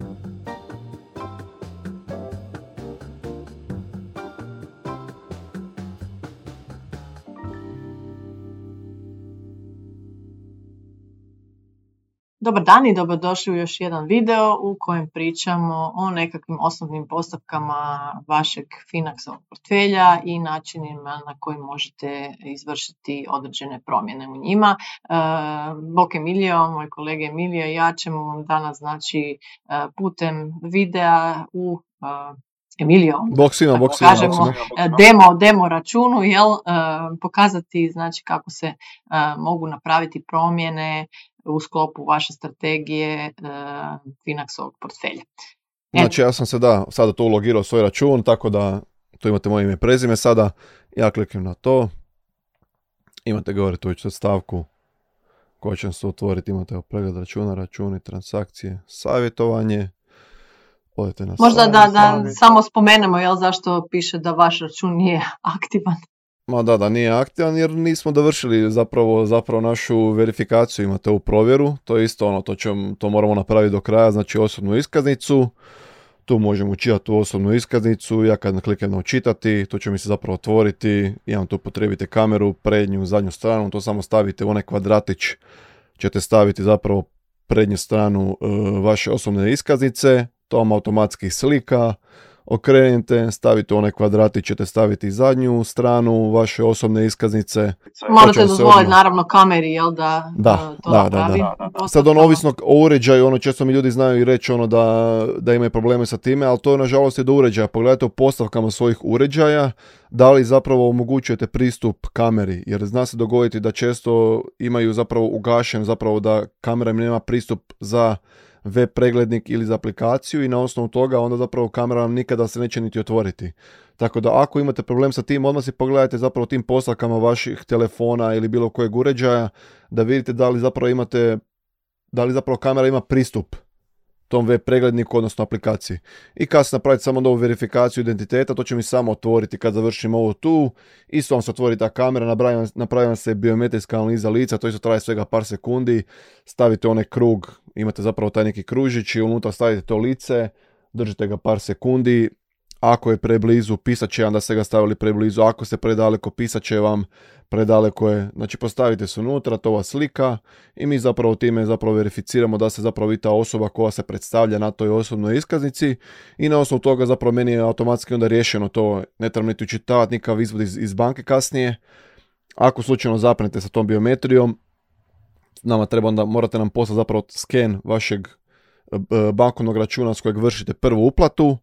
thank you Dobar dan i dobrodošli u još jedan video u kojem pričamo o nekakvim osnovnim postavkama vašeg Finaxovog portfelja i načinima na koji možete izvršiti određene promjene u njima. E, Bok Emilio, moj kolega Emilio i ja ćemo vam danas znači e, putem videa u e, Emilio, bok svima, kažemo, demo, demo računu, jel, pokazati znači kako se mogu napraviti promjene u sklopu vaše strategije Finaxovog portfelja. Znači ja sam se da, sada to ulogirao svoj račun, tako da tu imate moje ime i prezime sada, ja kliknem na to, imate gore tu stavku koju ćem se otvoriti, imate pregled računa, računi, transakcije, savjetovanje, Odete na Možda da, da samo spomenemo jel, zašto piše da vaš račun nije aktivan. Ma da, da nije aktivan jer nismo dovršili zapravo, zapravo našu verifikaciju, imate u provjeru, to je isto ono, to, ćemo, to moramo napraviti do kraja, znači osobnu iskaznicu, tu možemo učitati tu osobnu iskaznicu, ja kad kliknem na učitati, to će mi se zapravo otvoriti, imam tu potrebite kameru, prednju, zadnju stranu, to samo stavite u onaj kvadratić, ćete staviti zapravo prednju stranu e, vaše osobne iskaznice, to vam automatski slika, okrenite, stavite onaj kvadrati, ćete staviti zadnju stranu vaše osobne iskaznice. Morate dozvoliti naravno kameri, jel da, da, to da, da, da, Sad ono ovisno o uređaju, ono često mi ljudi znaju i reći ono da, da imaju probleme sa time, ali to je nažalost i do uređaja. Pogledajte u postavkama svojih uređaja, da li zapravo omogućujete pristup kameri, jer zna se dogoditi da često imaju zapravo ugašen, zapravo da kamera im nema pristup za web preglednik ili za aplikaciju i na osnovu toga onda zapravo kamera vam nikada se neće niti otvoriti. Tako da ako imate problem sa tim, odmah si pogledajte zapravo tim postavkama vaših telefona ili bilo kojeg uređaja da vidite da li zapravo imate, da li zapravo kamera ima pristup tom web pregledniku, odnosno aplikaciji. I kad se napraviti samo novu verifikaciju identiteta, to će mi samo otvoriti kad završim ovo tu. Isto vam se otvori ta kamera, napravi se biometrijska analiza lica, to isto traje svega par sekundi. Stavite onaj krug, imate zapravo taj neki kružić i unutra stavite to lice, držite ga par sekundi, ako je preblizu, pisat će vam da ste ga stavili preblizu. Ako ste predaleko, pisat će vam predaleko je. Znači postavite se unutra, to vas slika i mi zapravo time zapravo verificiramo da se zapravo vi ta osoba koja se predstavlja na toj osobnoj iskaznici i na osnovu toga zapravo meni je automatski onda riješeno to. Ne trebam niti učitavati nikav izvod iz, iz banke kasnije. Ako slučajno zapnete sa tom biometrijom, nama treba onda, morate nam poslati zapravo sken vašeg e, bankovnog računa s kojeg vršite prvu uplatu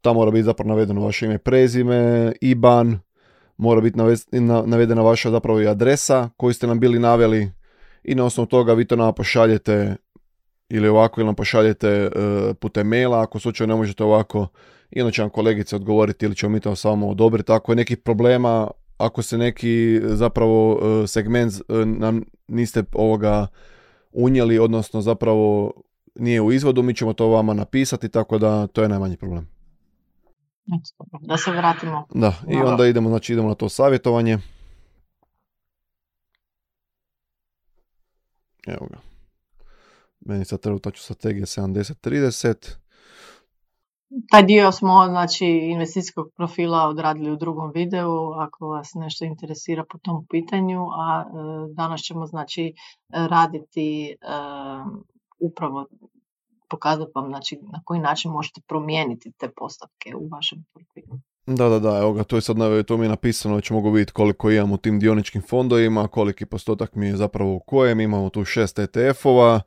Tamo mora biti zapravo navedeno vaše ime prezime, IBAN, mora biti navedena vaša zapravo i adresa koju ste nam bili naveli i na osnovu toga vi to nam pošaljete ili ovako ili nam pošaljete e, putem maila ako slučajno ne možete ovako i onda će vam kolegice odgovoriti ili ćemo mi to samo odobriti. Ako je nekih problema, ako se neki zapravo e, segment e, nam niste ovoga unijeli, odnosno zapravo nije u izvodu, mi ćemo to vama napisati, tako da to je najmanji problem. Da se vratimo. Da, i onda idemo, znači idemo na to savjetovanje. Evo ga. Meni sad ću strategija 70-30. Taj dio smo, znači, investicijskog profila odradili u drugom videu, ako vas nešto interesira po tom pitanju, a e, danas ćemo, znači, raditi e, upravo pokazati vam znači, na koji način možete promijeniti te postavke u vašem profilu. Da, da, da, evo ga, to je sad to mi je napisano, već mogu vidjeti koliko imam u tim dioničkim fondovima, koliki postotak mi je zapravo u kojem, imamo tu šest ETF-ova,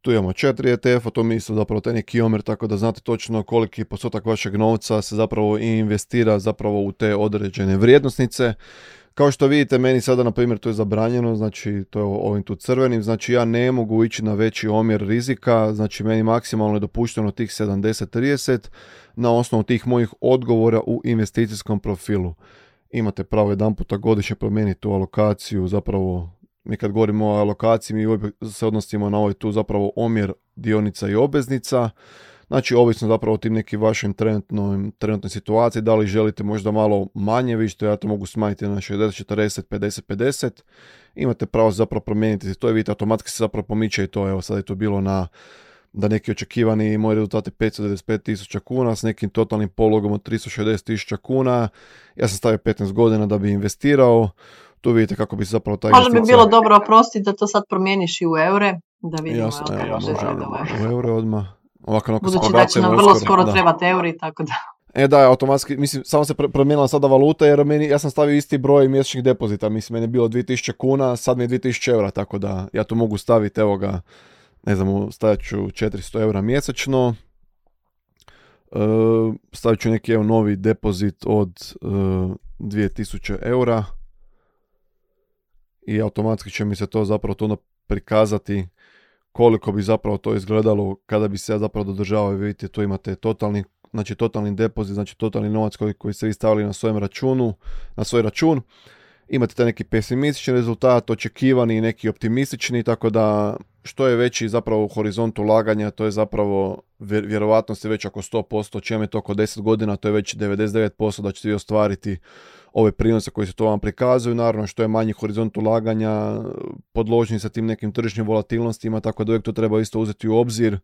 tu imamo četiri ETF-a, to mi isto zapravo taj neki omjer, tako da znate točno koliki postotak vašeg novca se zapravo investira zapravo u te određene vrijednosnice. Kao što vidite, meni sada, na primjer, to je zabranjeno, znači to je ovim tu crvenim, znači ja ne mogu ići na veći omjer rizika, znači meni maksimalno je dopušteno tih 70-30 na osnovu tih mojih odgovora u investicijskom profilu. Imate pravo jedan puta godišnje promijeniti tu alokaciju, zapravo mi kad govorimo o alokaciji, mi se odnosimo na ovaj tu zapravo omjer dionica i obveznica, Znači, ovisno zapravo o tim nekim vašim trenutnoj, trenutnoj situaciji, da li želite možda malo manje, vi što ja to mogu smanjiti na 60, 40, 50, 50, imate pravo zapravo promijeniti, to je vidite, automatski se zapravo pomiče i to, evo sad je to bilo na da neki očekivani moj rezultat je 595 tisuća kuna s nekim totalnim pologom od 360 tisuća kuna. Ja sam stavio 15 godina da bi investirao. Tu vidite kako bi se zapravo taj Možda bi bilo dobro oprostiti da to sad promijeniš i u eure, da vidimo Jasno, evo, može, u eure odmah. Ovako, onako, Budući da će nam vrlo uskoro, skoro da. trebati euri, tako da. E da, automatski, mislim, samo se promijenila sada valuta jer meni, ja sam stavio isti broj mjesečnih depozita, mislim, meni je bilo 2000 kuna, sad mi je 2000 eura, tako da ja tu mogu staviti, evo ga, ne znam, stavit ću 400 eura mjesečno, e, stavit ću neki evo, novi depozit od e, 2000 eura i automatski će mi se to zapravo to onda prikazati koliko bi zapravo to izgledalo kada bi se zapravo dodržavao vidite tu imate totalni znači totalni depozit, znači totalni novac koji, koji ste vi stavili na svojem računu, na svoj račun. Imate taj neki pesimistični rezultat, očekivani i neki optimistični, tako da što je veći zapravo horizont ulaganja, to je zapravo vjer- vjerovatnost je već oko 100%, čem je to oko 10 godina, to je već 99% da ćete vi ostvariti ove prinose koji se to vam prikazuju. Naravno, što je manji horizont ulaganja, podložni sa tim nekim tržišnim volatilnostima, tako da uvijek to treba isto uzeti u obzir.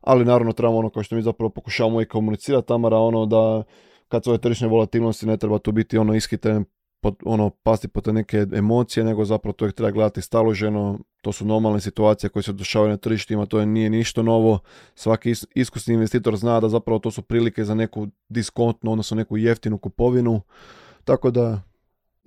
Ali naravno trebamo ono kao što mi zapravo pokušavamo i komunicirati, Tamara, ono da kad su ove tržišne volatilnosti ne treba tu biti ono ishiten, pod, ono pasti po te neke emocije, nego zapravo to ih treba gledati staloženo. To su normalne situacije koje se dešavaju na tržištima, to je, nije ništa novo. Svaki is- iskusni investitor zna da zapravo to su prilike za neku diskontnu, odnosno neku jeftinu kupovinu. Tako da,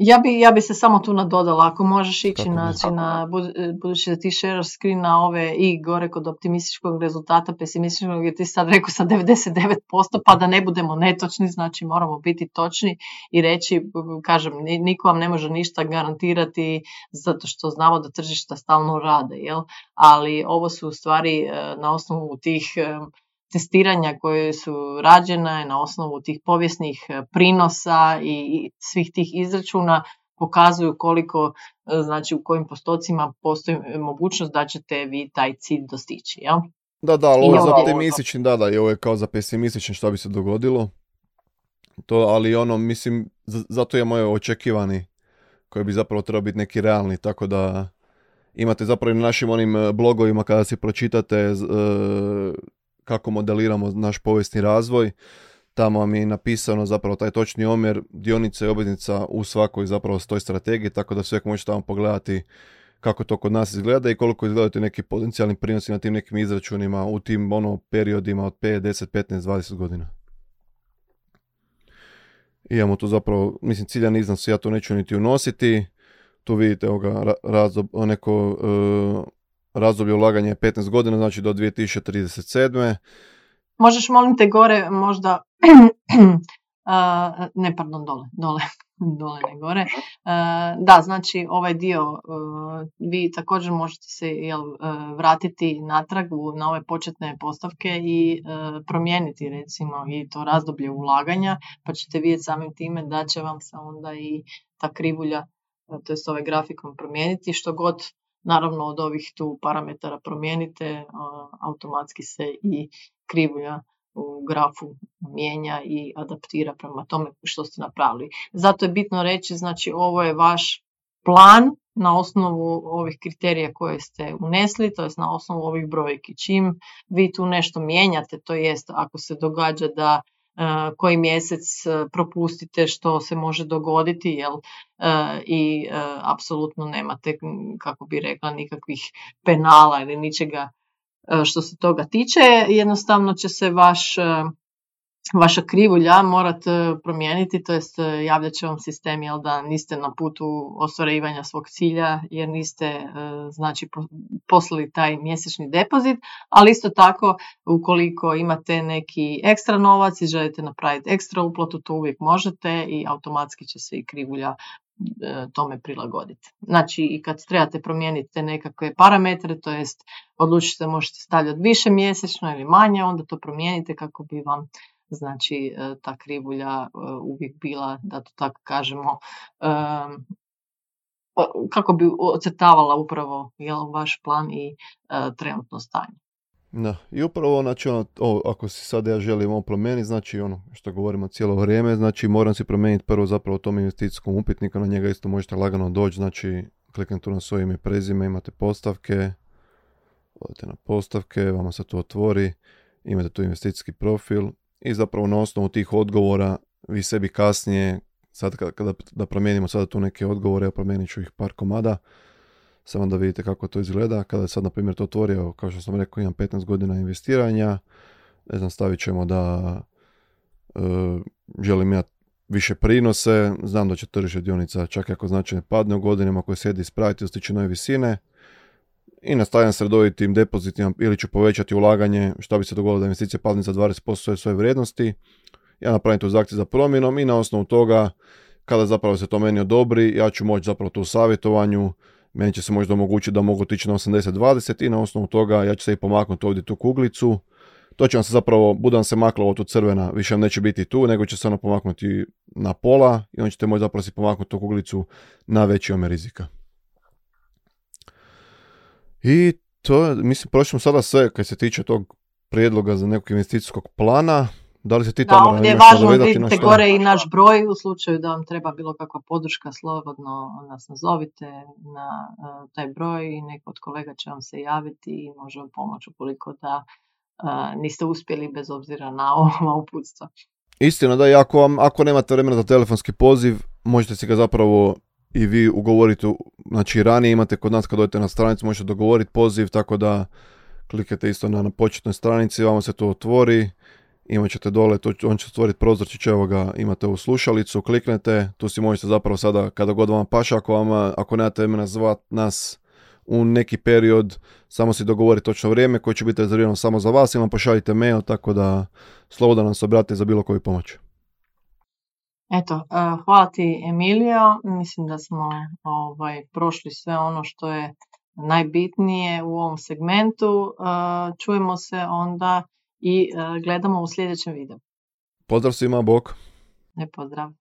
Ja bi, ja bi se samo tu nadodala, ako možeš ići Kako znači, na, bud- budući da ti share screen na ove i gore kod optimističkog rezultata, pesimističkog, jer ti sad rekao sa 99%, pa da ne budemo netočni, znači moramo biti točni i reći, kažem, ni- niko vam ne može ništa garantirati zato što znamo da tržišta stalno rade, jel? ali ovo su u stvari e, na osnovu tih e, testiranja koje su rađene na osnovu tih povijesnih e, prinosa i svih tih izračuna pokazuju koliko, e, znači u kojim postocima postoji e, mogućnost da ćete vi taj cilj dostići. Jel? da, da, ali ovo je za optimistični, da, da, i ovo je kao za pesimistični što bi se dogodilo. To, ali ono, mislim, zato je moje očekivani, koji bi zapravo trebao biti neki realni, tako da imate zapravo i na našim onim blogovima kada si pročitate e, kako modeliramo naš povijesni razvoj, tamo vam je napisano zapravo taj točni omjer dionica i obveznica u svakoj zapravo toj strategiji, tako da sve možete tamo pogledati kako to kod nas izgleda i koliko izgledaju ti neki potencijalni prinosi na tim nekim izračunima u tim ono periodima od 5, 10, 15, 20 godina. Imamo tu zapravo, mislim, ciljan iznos, ja to neću niti unositi. Tu vidite ovoga ra- razdob, neko e, razdoblje ulaganja je 15 godina, znači do 2037. Možeš, molim te, gore možda, a, ne, pardon, dole, dole, dole ne gore. A, Da, znači ovaj dio, a, vi također možete se jel, vratiti natrag u, na ove početne postavke i promijeniti recimo i to razdoblje ulaganja, pa ćete vidjeti samim time da će vam se onda i ta krivulja, to jest ovaj grafikon promijeniti, što god naravno od ovih tu parametara promijenite, automatski se i krivulja u grafu mijenja i adaptira prema tome što ste napravili. Zato je bitno reći, znači ovo je vaš plan na osnovu ovih kriterija koje ste unesli, to jest na osnovu ovih brojki. Čim vi tu nešto mijenjate, to jest ako se događa da koji mjesec propustite što se može dogoditi jel, i apsolutno nemate, kako bi rekla, nikakvih penala ili ničega što se toga tiče, jednostavno će se vaš, vaša krivulja morat e, promijeniti, to jest e, javljat će vam sistem jel, da niste na putu ostvarivanja svog cilja jer niste e, znači po- poslali taj mjesečni depozit, ali isto tako ukoliko imate neki ekstra novac i želite napraviti ekstra uplatu, to uvijek možete i automatski će se i krivulja e, tome prilagoditi. Znači i kad trebate promijeniti te nekakve parametre, to jest odlučite možete stavljati više mjesečno ili manje, onda to promijenite kako bi vam znači e, ta krivulja e, uvijek bila, da to tako kažemo, em, o- kako bi ocrtavala upravo jel, vaš plan i e, trenutno stanje. Da, i upravo, znači, ono, o, ako si sad ja želim ovo promijeniti, znači ono što govorimo cijelo vrijeme, znači moram si promijeniti prvo zapravo tom investicijskom upitniku, na njega isto možete lagano doći, znači kliknete tu na svoje ime prezime, imate postavke, odete na postavke, vama se to otvori, imate tu investicijski profil i zapravo na osnovu tih odgovora vi sebi kasnije, sad kada da promijenimo sada tu neke odgovore, ja promijenit ću ih par komada, samo da vidite kako to izgleda. Kada sad, na primjer, to otvorio, kao što sam rekao, imam 15 godina investiranja, ne znam, stavit ćemo da e, želim ja više prinose, znam da će tržište dionica čak ako značajno padne u godinama koje sjedi ispraviti dostići nove visine i nastavljam s redovitim depozitima ili ću povećati ulaganje, što bi se dogodilo da investicija padne za 20% svoje, vrijednosti. Ja napravim tu zakciju za promjenom i na osnovu toga kada zapravo se to meni odobri, ja ću moći zapravo tu savjetovanju, meni će se možda omogućiti da mogu otići na 80-20 i na osnovu toga ja ću se i pomaknuti ovdje tu kuglicu to će vam se zapravo, bude vam se maklo ovo tu crvena, više vam neće biti tu, nego će se ono pomaknuti na pola i onda ćete moći zapravo si pomaknuti tu kuglicu na veći ome rizika. I to je, mislim, prošli sada sve kad se tiče tog prijedloga za nekog investicijskog plana. Da li se ti tamo Da, ovdje je važno vidite gore i naš broj u slučaju da vam treba bilo kakva podrška, slobodno nas nazovite na uh, taj broj i neko od kolega će vam se javiti i može vam pomoći ukoliko da niste uspjeli bez obzira na ova uputstva. Istina da i ako, vam, ako nemate vremena za telefonski poziv, možete si ga zapravo i vi ugovoriti, znači ranije imate kod nas kad odete na stranicu, možete dogovoriti poziv, tako da klikate isto na, na početnoj stranici, vama se to otvori, imat ćete dole, to, on će stvoriti prozorčić, evo ga, imate ovu slušalicu, kliknete, tu si možete zapravo sada, kada god vam paša, ako, vam, ako nemate vremena zvat nas u neki period, samo si dogovori točno vrijeme koje će biti rezervirano samo za vas ili vam pošaljite mail, tako da slobodno nam se obratite za bilo koju pomoć. Eto, uh, hvala ti Emilio, mislim da smo ovaj, prošli sve ono što je najbitnije u ovom segmentu. Uh, čujemo se onda i uh, gledamo u sljedećem videu. Pozdrav svima, bok. Ne pozdrav.